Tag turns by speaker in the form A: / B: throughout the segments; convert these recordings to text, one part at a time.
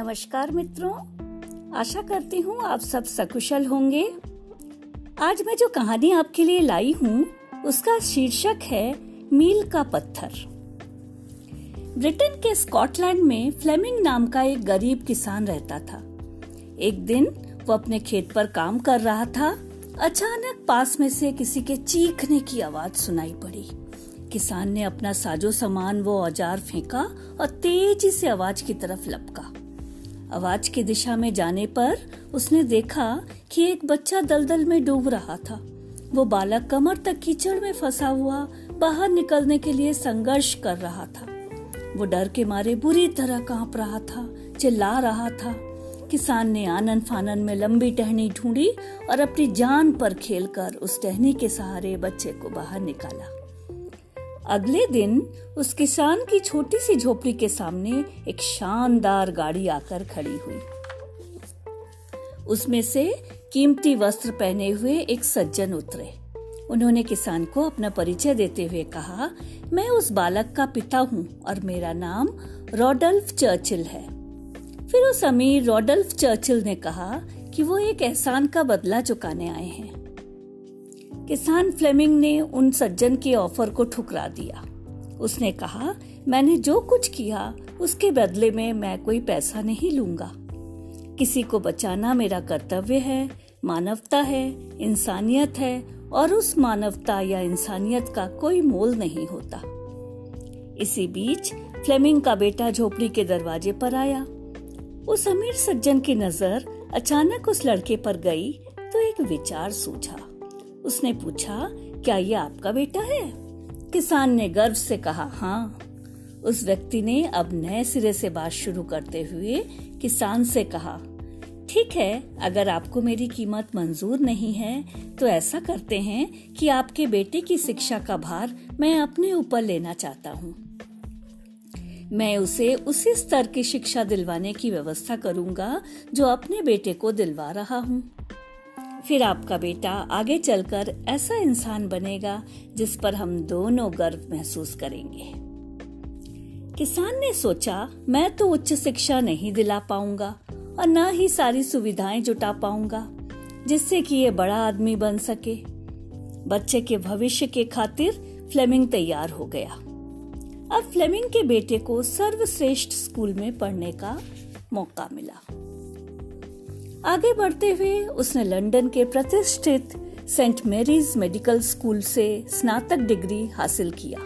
A: नमस्कार मित्रों। आशा करती हूँ आप सब सकुशल होंगे। आज मैं जो कहानी आपके लिए लाई हूँ, उसका शीर्षक है मील का पत्थर। ब्रिटेन के स्कॉटलैंड में फ्लेमिंग नाम का एक गरीब किसान रहता था। एक दिन वो अपने खेत पर काम कर रहा था। अचानक पास में से किसी के चीखने की आवाज़ सुनाई पड़ी। किसान ने अपना साजो सामान वो औज़ार फेंका और तेज़ी से आवाज़ की तरफ़ लपका। आवाज़ की दिशा में जाने पर उसने देखा कि एक बच्चा दलदल में डूब रहा था। वो बालक कमर तक कीचड़ में फंसा हुआ बाहर निकलने के लिए संघर्ष कर रहा था। वो डर के मारे बुरी तरह काँप रहा था, चिल्ला रहा था। किसान ने आनंद फानन में लंबी टहनी ढूंढी और अपनी जान पर खेलकर उस टहनी के सहारे बच्चे को बाहर निकाला। अगले दिन उस किसान की छोटी सी झोपड़ी के सामने एक शानदार गाड़ी आकर खड़ी हुई। उसमें से कीमती वस्त्र पहने हुए एक सज्जन उतरे। उन्होंने किसान को अपना परिचय देते हुए कहा, मैं उस बालक का पिता हूँ और मेरा नाम रॉडल्फ चर्चिल है। फिर उस अमीर रॉडल्फ चर्चिल ने कहा कि वो एक एहसान का बदला चुकाने आए हैं। किसान फ्लेमिंग ने उन सज्जन के ऑफ़र को ठुकरा दिया। उसने कहा, मैंने जो कुछ किया, उसके बदले में मैं कोई पैसा नहीं लूँगा। किसी को बचाना मेरा कर्तव्य है, मानवता है, इंसानियत है, और उस मानवता या इंसानियत का कोई मोल नहीं होता। इसी बीच, फ्लेमिंग का बेटा झोपड़ी के दरवाजे पर आया। उस अमीर सज्जन की नज़र अचानक उस लड़के पर गई तो एक विचार सूझा। उसने पूछा, क्या ये आपका बेटा है? किसान ने गर्व से कहा हाँ। उस व्यक्ति ने अब नए सिरे से बात शुरू करते हुए किसान से कहा, ठीक है, अगर आपको मेरी कीमत मंजूर नहीं है तो ऐसा करते हैं कि आपके बेटे की शिक्षा का भार मैं अपने ऊपर लेना चाहता हूँ। मैं उसे उसी स्तर की शिक्षा दिलवाने की व्यवस्था करूँगा जो अपने बेटे को दिलवा रहा हूँ। फिर आपका बेटा आगे चलकर ऐसा इंसान बनेगा जिस पर हम दोनों गर्व महसूस करेंगे। किसान ने सोचा, मैं तो उच्च शिक्षा नहीं दिला पाऊँगा और न ही सारी सुविधाएँ जुटा पाऊँगा, जिससे कि ये बड़ा आदमी बन सके। बच्चे के भविष्य के खातिर फ्लेमिंग तैयार हो गया। अब फ्लेमिंग के बेटे को सर्वश्रेष्ठ स्कूल में पढ़ने का मौका मिला। आगे बढ़ते हुए उसने लंदन के प्रतिष्ठित सेंट मेरीज मेडिकल स्कूल से स्नातक डिग्री हासिल किया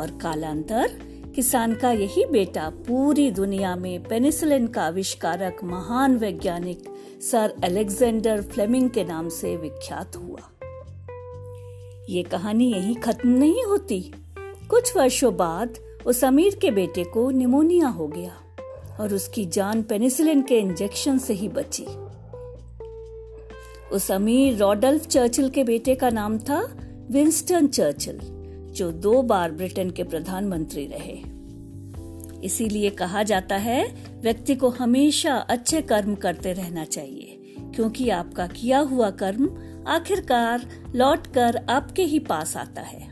A: और कालांतर किसान का यही बेटा पूरी दुनिया में पेनिसिलिन का आविष्कारक महान वैज्ञानिक सर अलेक्जेंडर फ्लेमिंग के नाम से विख्यात हुआ। ये कहानी यही खत्म नहीं होती। कुछ वर्षों बाद उस अमीर के बेटे को निमोनिया हो गया और उसकी जान पेनिसिलिन के इंजेक्शन से ही बची। उस अमीर रॉडल्फ चर्चिल के बेटे का नाम था विंस्टन चर्चिल, जो दो बार ब्रिटेन के प्रधानमंत्री रहे। इसीलिए कहा जाता है, व्यक्ति को हमेशा अच्छे कर्म करते रहना चाहिए, क्योंकि आपका किया हुआ कर्म आखिरकार लौट कर आपके ही पास आता है।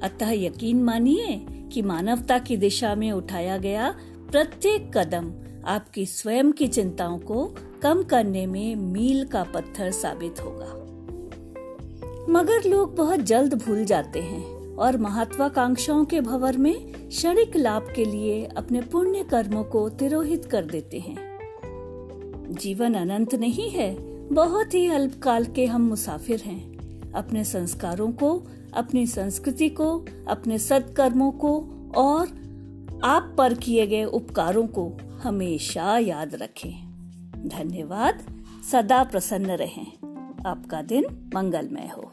A: अतः यकीन मानिए कि मानवता की दिशा में उठाया गया प्रत्येक कदम आपकी स्वयं की चिंताओं को कम करने में मील का पत्थर साबित होगा। मगर लोग बहुत जल्द भूल जाते हैं और महत्वाकांक्षाओं के भवर में क्षणिक लाभ के लिए अपने पुण्य कर्मों को तिरोहित कर देते हैं। जीवन अनंत नहीं है, बहुत ही अल्पकाल के हम मुसाफिर हैं। अपने संस्कारों को, अपनी संस्कृति को, अपने सत्कर्मों को और आप पर किए गए उपकारों को हमेशा याद रखें। धन्यवाद। सदा प्रसन्न रहें। आपका दिन मंगलमय हो।